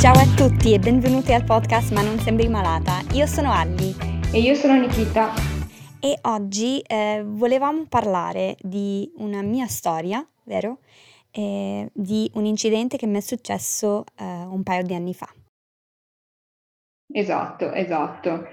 Ciao a tutti e benvenuti al podcast Ma non sembri malata. Io sono Alli E io sono Nikita. e oggi eh, volevamo parlare di una mia storia, vero? Eh, di un incidente che mi è successo eh, un paio di anni fa. Esatto, esatto.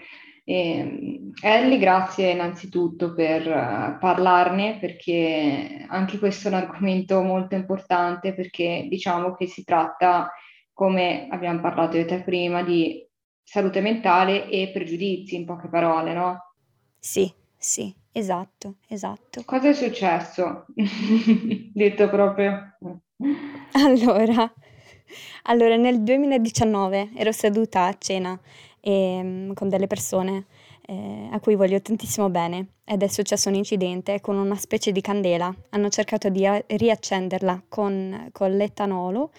E, Ellie, grazie innanzitutto per eh, parlarne perché anche questo è un argomento molto importante perché diciamo che si tratta, come abbiamo parlato io te prima, di salute mentale e pregiudizi, in poche parole, no? Sì, sì, esatto, esatto. Cosa è successo? Detto proprio. Allora, allora, nel 2019 ero seduta a cena ehm, con delle persone eh, a cui voglio tantissimo bene ed è successo un incidente con una specie di candela. Hanno cercato di riaccenderla con, con l'etanolo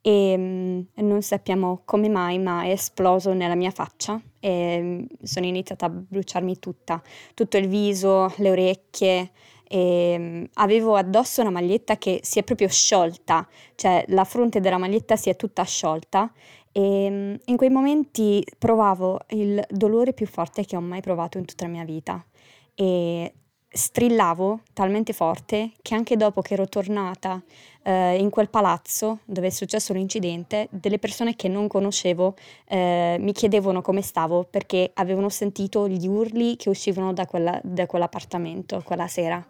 e mm, non sappiamo come mai, ma è esploso nella mia faccia e mm, sono iniziata a bruciarmi tutta, tutto il viso, le orecchie. E mm, avevo addosso una maglietta che si è proprio sciolta, cioè la fronte della maglietta si è tutta sciolta. E mm, in quei momenti provavo il dolore più forte che ho mai provato in tutta la mia vita. E strillavo talmente forte che anche dopo che ero tornata eh, in quel palazzo dove è successo l'incidente, delle persone che non conoscevo eh, mi chiedevano come stavo perché avevano sentito gli urli che uscivano da, quella- da quell'appartamento quella sera.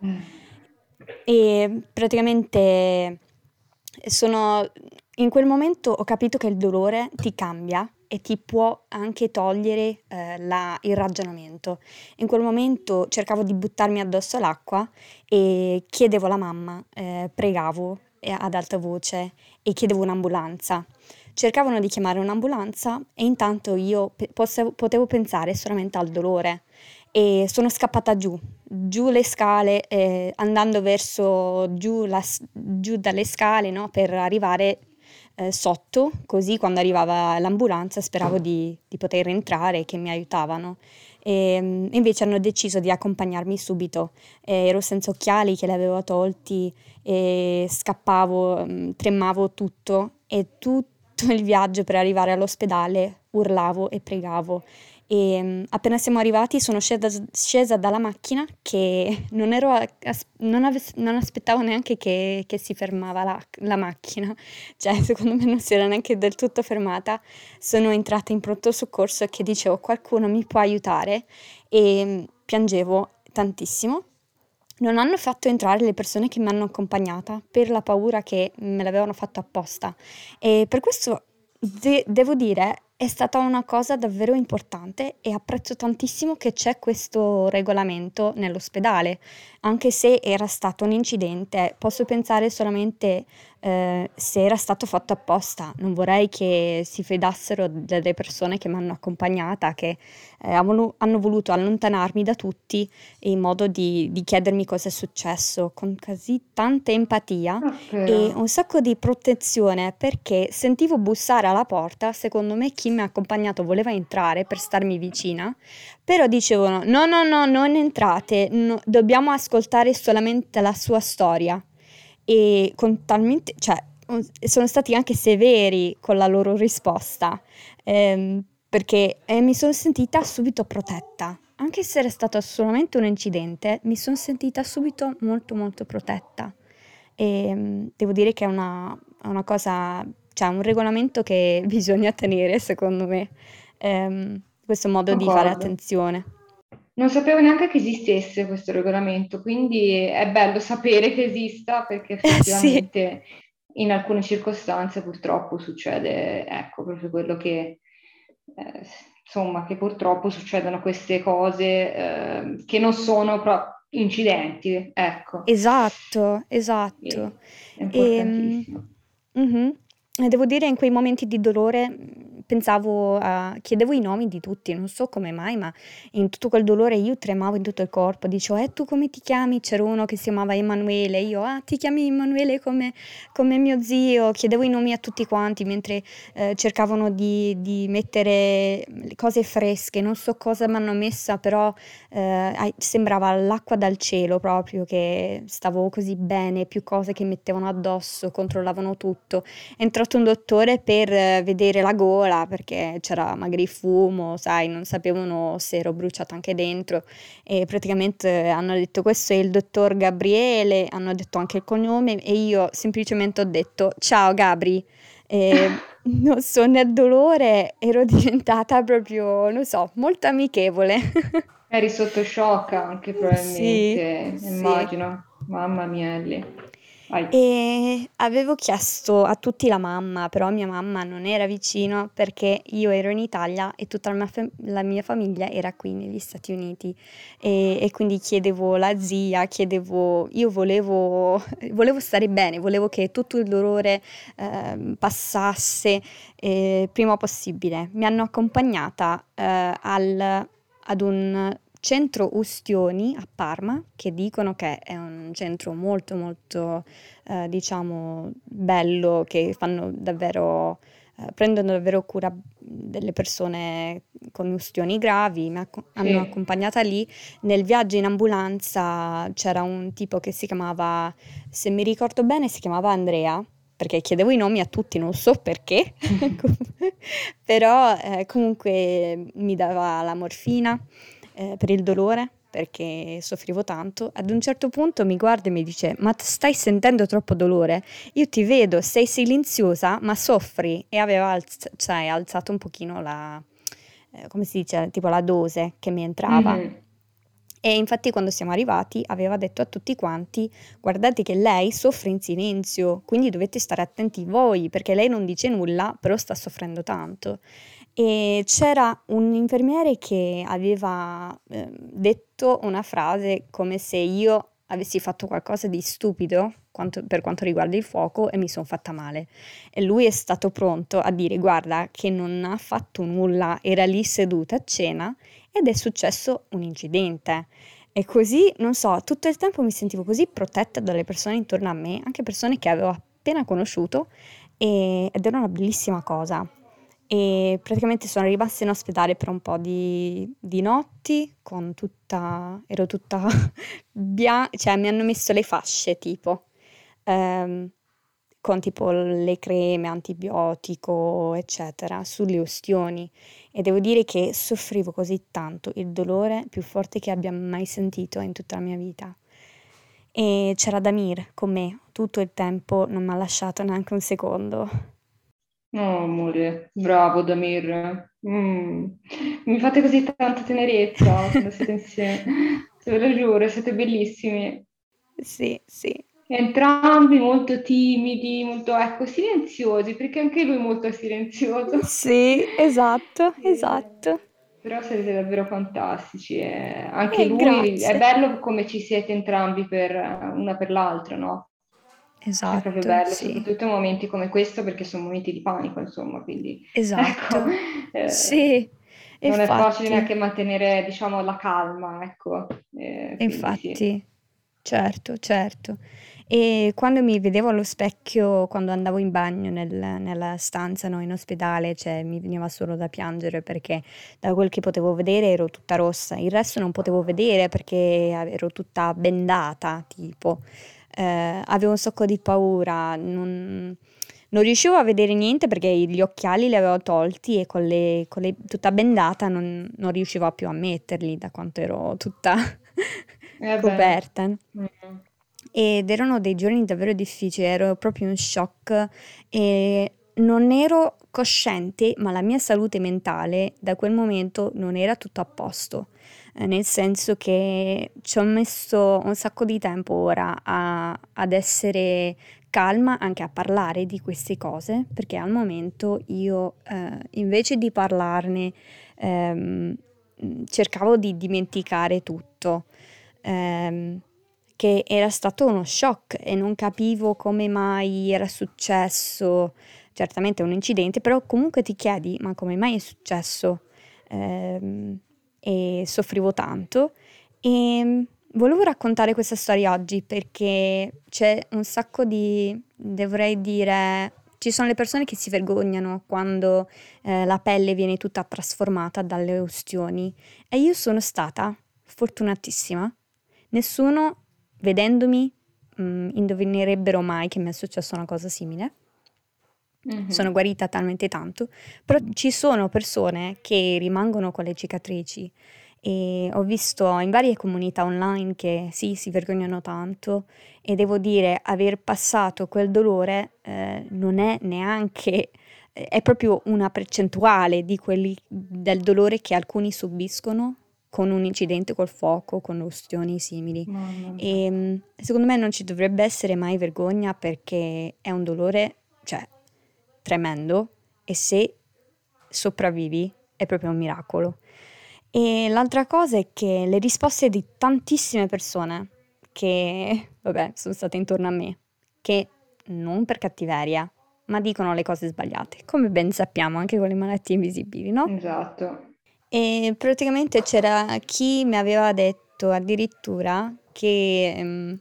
E praticamente sono in quel momento ho capito che il dolore ti cambia e ti può anche togliere eh, la- il ragionamento. In quel momento cercavo di buttarmi addosso l'acqua e chiedevo alla mamma, eh, pregavo eh, ad alta voce e chiedevo un'ambulanza. Cercavano di chiamare un'ambulanza e intanto io pe- potevo pensare solamente al dolore e sono scappata giù, giù le scale, eh, andando verso giù, la giù dalle scale, no, per arrivare eh, sotto, così quando arrivava l'ambulanza speravo di, di poter entrare e che mi aiutavano. E, mm, invece hanno deciso di accompagnarmi subito. E ero senza occhiali che li avevo tolti e scappavo, mm, tremavo tutto e tutto il viaggio per arrivare all'ospedale urlavo e pregavo. E mm, appena siamo arrivati sono scesa, scesa dalla macchina che non, a- non ave- non aspettavo neanche che, che si fermava la, la macchina, cioè secondo me non si era neanche del tutto fermata. Sono entrata in pronto soccorso e che dicevo qualcuno mi può aiutare e mm, piangevo tantissimo. Non hanno fatto entrare le persone che mi hanno accompagnata per la paura che me l'avevano fatto apposta e per questo de- devo dire è stata una cosa davvero importante e apprezzo tantissimo che c'è questo regolamento nell'ospedale, anche se era stato un incidente, posso pensare solamente eh, se era stato fatto apposta. Non vorrei che si fidassero delle persone che mi hanno accompagnata, che eh, hanno voluto allontanarmi da tutti in modo di, di chiedermi cosa è successo. Con così tanta empatia e un sacco di protezione perché sentivo bussare alla porta, secondo me chi mi ha accompagnato voleva entrare per starmi vicina, però dicevano no, no, no, non entrate, no, dobbiamo ascoltare solamente la sua storia e con talmente, cioè, sono stati anche severi con la loro risposta, ehm, perché eh, mi sono sentita subito protetta. Anche se era stato solamente un incidente, mi sono sentita subito molto molto protetta. E mm, devo dire che è una, una cosa, cioè un regolamento che bisogna tenere, secondo me, ehm, questo modo di fare attenzione. Non sapevo neanche che esistesse questo regolamento, quindi è bello sapere che esista perché Eh sì, effettivamente in alcune circostanze purtroppo succede, ecco, proprio quello che, eh, insomma, che purtroppo succedono queste cose eh, che non sono proprio incidenti, ecco, esatto, esatto. è E, importantissimo. E devo dire, in quei momenti di dolore, pensavo, a, chiedevo i nomi di tutti, non so come mai, ma in tutto quel dolore io tremavo in tutto il corpo, dicevo, eh tu come ti chiami? C'era uno che si chiamava Emanuele, io, ah ti chiami Emanuele come, come mio zio, chiedevo i nomi a tutti quanti mentre eh, cercavano di, di, mettere cose fresche, non so cosa mi hanno messa, però eh, sembrava l'acqua dal cielo proprio, che stavo così bene, più cose che mettevano addosso, controllavano tutto. È entrato un dottore per eh, vedere la gola perché c'era magari fumo, sai, non sapevano se ero bruciata anche dentro e praticamente hanno detto questo è il dottor Gabriele, hanno detto anche il cognome e io semplicemente ho detto ciao Gabri. E non so, nel dolore ero diventata proprio, non so, molto amichevole. Eri sotto shock anche probabilmente, sì, immagino. Sì. Mamma mia, Ellie. E avevo chiesto a tutti la mamma, però mia mamma non era vicino perché io ero in Italia e tutta la mia, fam- la mia famiglia era qui negli Stati Uniti e, e, quindi chiedevo la zia, chiedevo, io volevo, volevo stare bene, volevo che tutto il dolore eh, passasse eh, prima possibile. Mi hanno accompagnata eh, al, ad un centro Ustioni a Parma, che dicono che è un centro molto molto, eh, diciamo, bello, che fanno davvero, eh, prendono davvero cura delle persone con ustioni gravi, mi acc- sì. hanno accompagnata lì. Nel viaggio in ambulanza c'era un tipo che si chiamava, se mi ricordo bene, si chiamava Andrea, perché chiedevo i nomi a tutti, non so perché, però eh, comunque mi dava la morfina eh, per il dolore perché soffrivo tanto, ad un certo punto mi guarda e mi dice ma stai sentendo troppo dolore? Io ti vedo, sei silenziosa ma soffri e aveva alz- cioè, alzato un pochino la, eh, come si dice, tipo la dose che mi entrava. Mm-hmm. E infatti quando siamo arrivati aveva detto a tutti quanti guardate che lei soffre in silenzio, quindi dovete stare attenti voi perché lei non dice nulla però sta soffrendo tanto e c'era un infermiere che aveva eh, detto una frase come se io avessi fatto qualcosa di stupido quanto, per quanto riguarda il fuoco e mi sono fatta male. E lui è stato pronto a dire guarda che non ha fatto nulla, era lì seduta a cena ed è successo un incidente. E così, non so, tutto il tempo mi sentivo così protetta dalle persone intorno a me, anche persone che avevo appena conosciuto, e, ed era una bellissima cosa e praticamente sono rimasta in ospedale per un po' di, di notti con tutta, ero tutta bianca, cioè mi hanno messo le fasce tipo, ehm, con tipo le creme, antibiotico, eccetera, sulle ustioni e devo dire che soffrivo così tanto, il dolore più forte che abbia mai sentito in tutta la mia vita. E c'era Damir con me tutto il tempo, non mi ha lasciato neanche un secondo. Oh, amore, bravo Damir. Mm. Mi fate così tanta tenerezza quando siete insieme. Te lo giuro, siete bellissimi. Sì, sì. Entrambi molto timidi, molto, ecco, silenziosi, perché anche lui è molto silenzioso. Sì, esatto, Eh, esatto. Però siete davvero fantastici. e anche Eh, lui, è grazie. bello come ci siete entrambi per una per l'altra, no? È proprio Esatto, bello, sì. soprattutto in momenti come questo, perché sono momenti di panico, insomma, quindi ecco, Esatto. eh, Sì, non è facile infatti. neanche mantenere, diciamo, la calma, ecco, eh, quindi sì. Infatti, certo, certo. E quando mi vedevo allo specchio, quando andavo in bagno nel- nella stanza, no, in ospedale, cioè mi veniva solo da piangere perché da quel che potevo vedere ero tutta rossa, il resto non potevo vedere perché ero tutta bendata, tipo. Eh, avevo un sacco di paura, non, non riuscivo a vedere niente perché gli occhiali li avevo tolti e con le, con le- tutta bendata non, non riuscivo più a metterli da quanto ero tutta Eh coperta. mm. Ed erano dei giorni davvero difficili, ero proprio in shock e non ero cosciente, ma la mia salute mentale da quel momento non era tutto a posto, nel senso che ci ho messo un sacco di tempo ora a- ad essere calma, anche a parlare di queste cose, perché al momento io eh, invece di parlarne ehm, cercavo di dimenticare tutto. Ehm, che era stato uno shock e non capivo come mai era successo, certamente un incidente, però comunque ti chiedi ma come mai è successo? Eh, e soffrivo tanto e volevo raccontare questa storia oggi perché c'è un sacco di, dovrei dire, ci sono le persone che si vergognano quando eh, la pelle viene tutta trasformata dalle ustioni e io sono stata fortunatissima. Nessuno, vedendomi, mh, mm, indovinerebbero mai che mi è successa una cosa simile. Mm-hmm. Sono guarita talmente tanto, però ci sono persone che rimangono con le cicatrici e ho visto in varie comunità online che sì, si vergognano tanto e devo dire aver passato quel dolore eh, non è neanche è proprio una percentuale di quelli del dolore che alcuni subiscono con un incidente col fuoco, con ustioni simili. E ehm, secondo me non ci dovrebbe essere mai vergogna perché è un dolore, cioè, tremendo e se sopravvivi è proprio un miracolo. E l'altra cosa è che le risposte di tantissime persone che, vabbè, sono state intorno a me, che non per cattiveria, ma dicono le cose sbagliate, come ben sappiamo anche con le malattie invisibili, no? Esatto. E praticamente c'era chi mi aveva detto addirittura che um,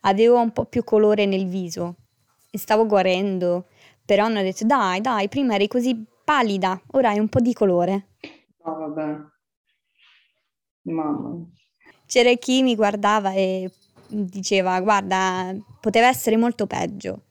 avevo un po' più colore nel viso e stavo guarendo, però hanno detto dai, dai, prima eri così pallida, ora hai un po' di colore. No, vabbè. Mamma. C'era chi mi guardava e diceva guarda, poteva essere molto peggio.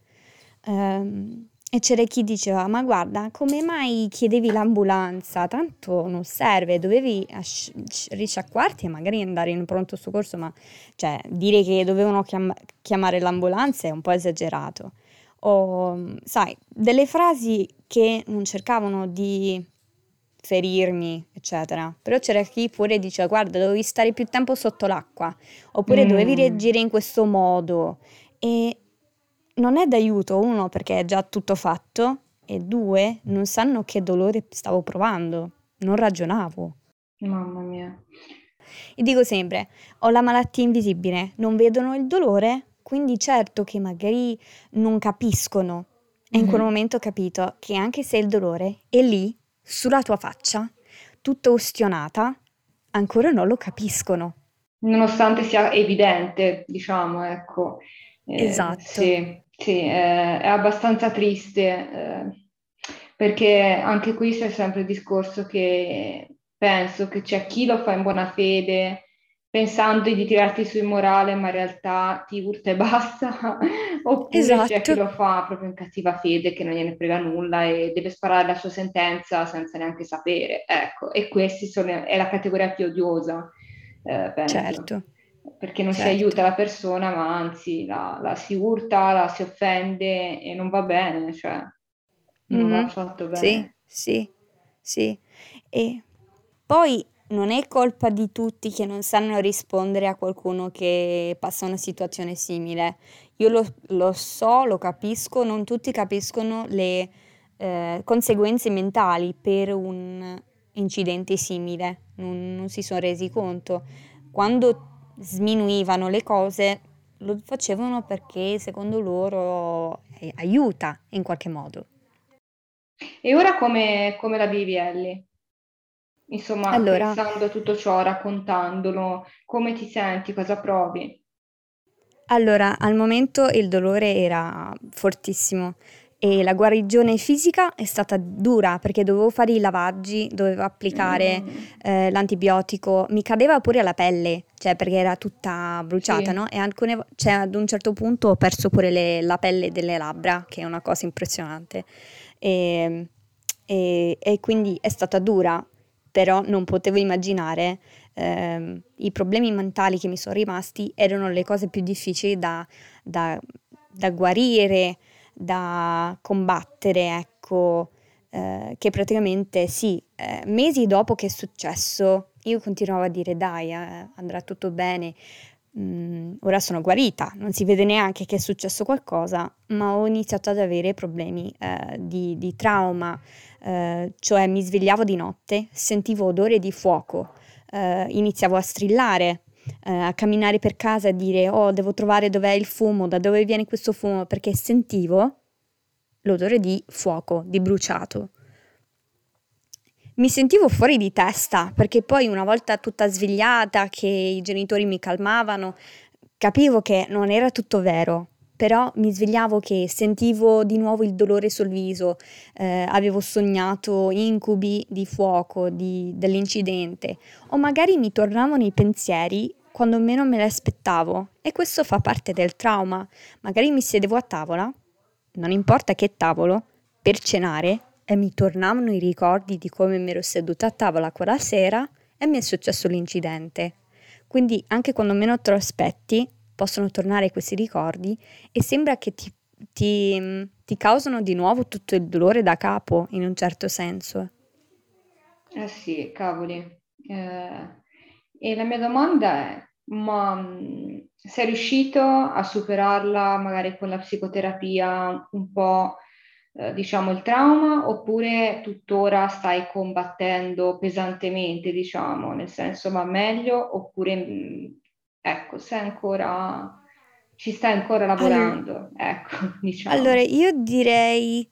Um, e c'era chi diceva, ma guarda, come mai chiedevi l'ambulanza? Tanto non serve, dovevi asci- risciacquarti e magari andare in pronto soccorso, ma cioè, dire che dovevano chiam- chiamare l'ambulanza è un po' esagerato. O, sai, delle frasi che non cercavano di ferirmi, eccetera. Però c'era chi pure diceva, guarda, dovevi stare più tempo sotto l'acqua, oppure mm. dovevi reagire in questo modo. E non è d'aiuto, uno, perché è già tutto fatto, e due, non sanno che dolore stavo provando, non ragionavo. Mamma mia. E dico sempre, ho la malattia invisibile, non vedono il dolore, quindi certo che magari non capiscono. E in quel mm-hmm. momento ho capito che anche se il dolore è lì, sulla tua faccia, tutta ustionata, ancora non lo capiscono. Nonostante sia evidente, diciamo, ecco. Eh, esatto. Sì. Sì, eh, è abbastanza triste eh, perché anche qui c'è sempre il discorso che penso che c'è chi lo fa in buona fede pensando di tirarti su in morale ma in realtà ti urta e basta oppure esatto. c'è chi lo fa proprio in cattiva fede che non gliene frega nulla e deve sparare la sua sentenza senza neanche sapere ecco e questa è la categoria più odiosa eh, penso. certo perché non certo. si aiuta la persona, ma anzi la, la, si urta, la si offende e non va bene, cioè non mm-hmm. va fatto bene. Sì, sì, sì. E poi non è colpa di tutti che non sanno rispondere a qualcuno che passa una situazione simile. Io lo, lo so, lo capisco, non tutti capiscono le eh, conseguenze mentali per un incidente simile, non, non si sono resi conto. Quando sminuivano le cose, lo facevano perché secondo loro eh, aiuta in qualche modo. E ora come, come la vivi Ellie? Insomma, allora, pensando a tutto ciò, raccontandolo, come ti senti, cosa provi? Allora, al momento il dolore era fortissimo e la guarigione fisica è stata dura perché dovevo fare i lavaggi, dovevo applicare mm. eh, l'antibiotico, mi cadeva pure la pelle, cioè perché era tutta bruciata, sì. no? E alcune, cioè, ad un certo punto ho perso pure le, la pelle delle labbra, che è una cosa impressionante. E, e, e quindi è stata dura, però non potevo immaginare eh, i problemi mentali che mi sono rimasti erano le cose più difficili da, da, da guarire da combattere, ecco, eh, che praticamente sì, eh, mesi dopo che è successo, io continuavo a dire dai, eh, andrà tutto bene, mm, ora sono guarita, non si vede neanche che è successo qualcosa, ma ho iniziato ad avere problemi eh, di, di, trauma, eh, cioè mi svegliavo di notte, sentivo odore di fuoco, eh, iniziavo a strillare, eh, a camminare per casa e dire oh devo trovare dov'è il fumo, da dove viene questo fumo, perché sentivo l'odore di fuoco, di bruciato. Mi sentivo fuori di testa perché poi una volta tutta svegliata che i genitori mi calmavano, capivo che non era tutto vero, però mi svegliavo che sentivo di nuovo il dolore sul viso, eh, avevo sognato incubi di fuoco, di, dell'incidente, o magari mi tornavano i pensieri quando meno me l'aspettavo. E questo fa parte del trauma. Magari mi sedevo a tavola, non importa che tavolo, per cenare e mi tornavano i ricordi di come mi ero seduta a tavola quella sera e mi è successo l'incidente. Quindi anche quando meno te lo aspetti, possono tornare questi ricordi e sembra che ti, ti, ti causano di nuovo tutto il dolore da capo, in un certo senso. Eh sì, cavoli. Eh, e la mia domanda è, ma mm, sei riuscito a superarla magari con la psicoterapia un po', eh, diciamo, il trauma, oppure tuttora stai combattendo pesantemente, diciamo, nel senso va meglio, oppure mm, ecco, sei ancora, ci stai ancora lavorando, allora, ecco, diciamo. Allora, io direi,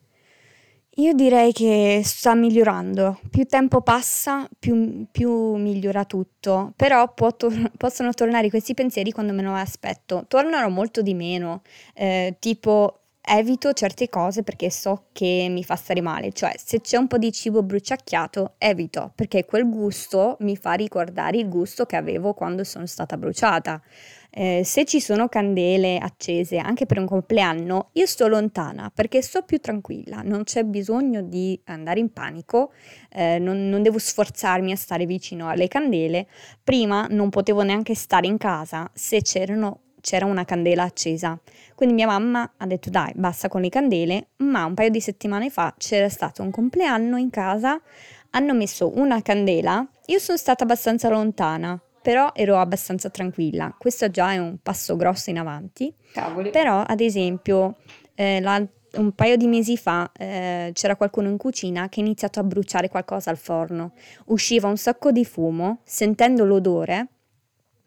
io direi che sta migliorando, più tempo passa, più, più migliora tutto, però tor- possono tornare questi pensieri quando me lo aspetto, tornano molto di meno, eh, tipo evito certe cose perché so che mi fa stare male, cioè se c'è un po' di cibo bruciacchiato evito perché quel gusto mi fa ricordare il gusto che avevo quando sono stata bruciata. Eh, se ci sono candele accese anche per un compleanno, io sto lontana perché sto più tranquilla, non c'è bisogno di andare in panico, eh, non, non devo sforzarmi a stare vicino alle candele. Prima non potevo neanche stare in casa se c'erano c'era una candela accesa. Quindi mia mamma ha detto dai, basta con le candele, ma un paio di settimane fa c'era stato un compleanno in casa, hanno messo una candela, io sono stata abbastanza lontana, però ero abbastanza tranquilla. Questo già è un passo grosso in avanti. Cavoli. Però, ad esempio, eh, la, un paio di mesi fa eh, c'era qualcuno in cucina che ha iniziato a bruciare qualcosa al forno. Usciva un sacco di fumo, sentendo l'odore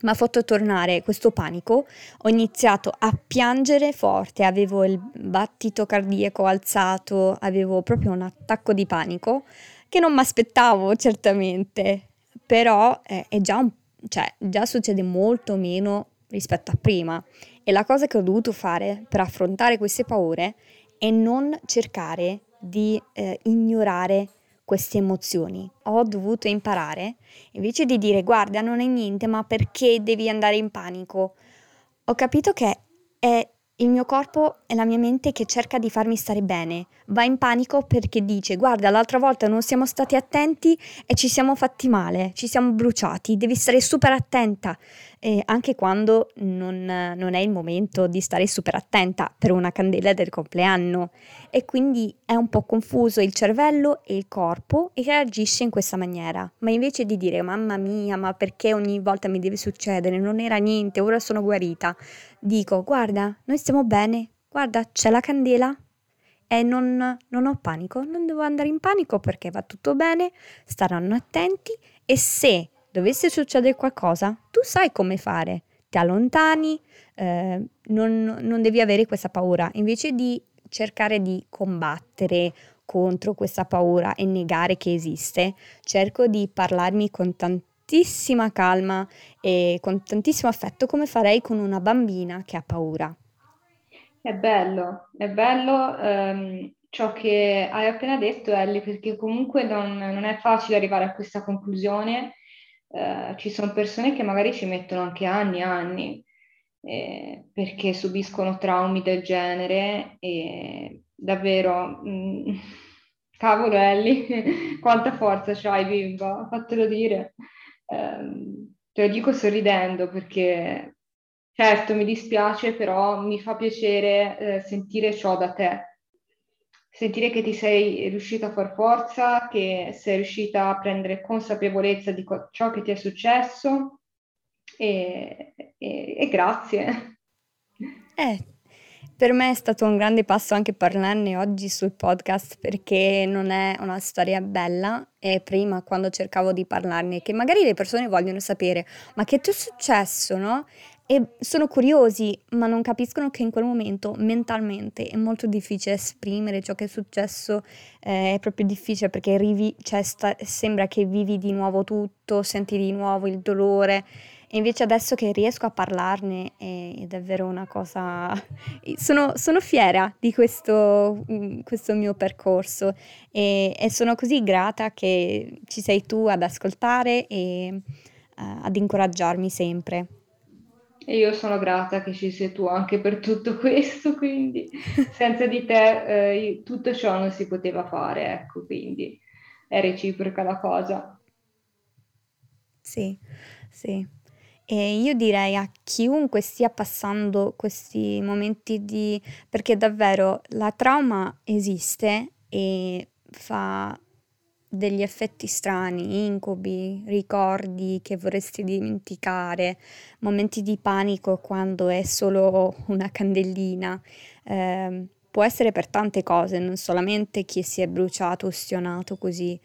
mi ha fatto tornare questo panico, ho iniziato a piangere forte, avevo il battito cardiaco alzato, avevo proprio un attacco di panico che non mi aspettavo certamente, però eh, è già, un, cioè, già succede molto meno rispetto a prima. E la cosa che ho dovuto fare per affrontare queste paure è non cercare di eh, ignorare queste emozioni. Ho dovuto imparare, invece di dire guarda non è niente, ma perché devi andare in panico? Ho capito che è il mio corpo e la mia mente che cerca di farmi stare bene. Va in panico perché dice guarda l'altra volta non siamo stati attenti e ci siamo fatti male, ci siamo bruciati, devi stare super attenta. E anche quando non, non è il momento di stare super attenta per una candela del compleanno. E quindi è un po' confuso il cervello e il corpo e reagisce in questa maniera. Ma invece di dire mamma mia, ma perché ogni volta mi deve succedere? Non era niente, ora sono guarita dico guarda, noi stiamo bene, guarda, c'è la candela e non, non ho panico, non devo andare in panico perché va tutto bene, staranno attenti e se dovesse succedere qualcosa, tu sai come fare, ti allontani, eh, non, non devi avere questa paura, invece di cercare di combattere contro questa paura e negare che esiste, cerco di parlarmi con tanti tantissima calma e con tantissimo affetto come farei con una bambina che ha paura. È bello, è bello ehm, ciò che hai appena detto Ellie, perché comunque non, non è facile arrivare a questa conclusione. Eh, ci sono persone che magari ci mettono anche anni e anni eh, perché subiscono traumi del genere e davvero... Mh, mm, cavolo Ellie, quanta forza c'hai bimba, fatelo dire. Ehm, te lo dico sorridendo perché certo mi dispiace, però mi fa piacere eh, sentire ciò da te, sentire che ti sei riuscita a far forza, che sei riuscita a prendere consapevolezza di co- ciò che ti è successo e, e, e grazie. Eh, per me è stato un grande passo anche parlarne oggi sul podcast perché non è una storia bella e prima quando cercavo di parlarne che magari le persone vogliono sapere ma che ti è successo, no? E sono curiosi, ma non capiscono che in quel momento mentalmente è molto difficile esprimere ciò che è successo, eh, è proprio difficile perché rivi, cioè sta, sembra che vivi di nuovo tutto, senti di nuovo il dolore. E invece adesso che riesco a parlarne è, è davvero una cosa... Sono, sono fiera di questo, mm, questo, mio percorso e, e, sono così grata che ci sei tu ad ascoltare e uh, ad incoraggiarmi sempre. E io sono grata che ci sei tu anche per tutto questo, quindi senza di te eh, tutto ciò non si poteva fare, ecco, quindi è reciproca la cosa. Sì, sì. E io direi a chiunque stia passando questi momenti di... perché davvero la trauma esiste e fa degli effetti strani, incubi, ricordi che vorresti dimenticare, momenti di panico quando è solo una candellina. Eh, può essere per tante cose, non solamente chi si è bruciato o stionato così,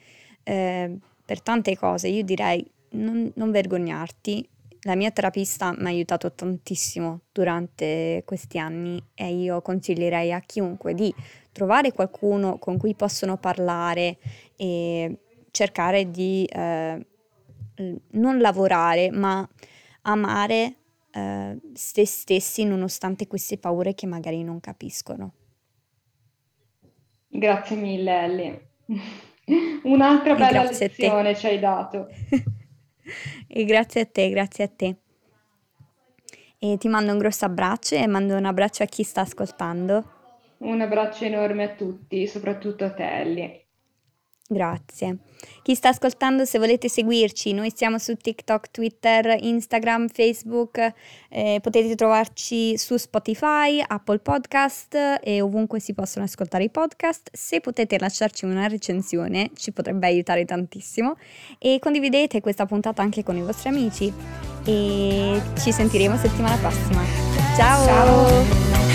eh, per tante cose. Io direi non, non vergognarti. La mia terapista mi ha aiutato tantissimo durante questi anni e io consiglierei a chiunque di trovare qualcuno con cui possono parlare e cercare di eh, non lavorare, ma amare eh, se stessi nonostante queste paure che magari non capiscono. Grazie mille Ellie. Un'altra bella lezione ci hai dato. e grazie a te, grazie a te. E ti mando un grosso abbraccio e mando un abbraccio a chi sta ascoltando. Un abbraccio enorme a tutti, soprattutto a te Ellie. Grazie. Chi sta ascoltando, se volete seguirci, noi siamo su TikTok, Twitter, Instagram, Facebook, eh, potete trovarci su Spotify, Apple Podcast e ovunque si possono ascoltare i podcast. Se potete lasciarci una recensione, ci potrebbe aiutare tantissimo e condividete questa puntata anche con i vostri amici e ci sentiremo settimana prossima. Ciao! Ciao.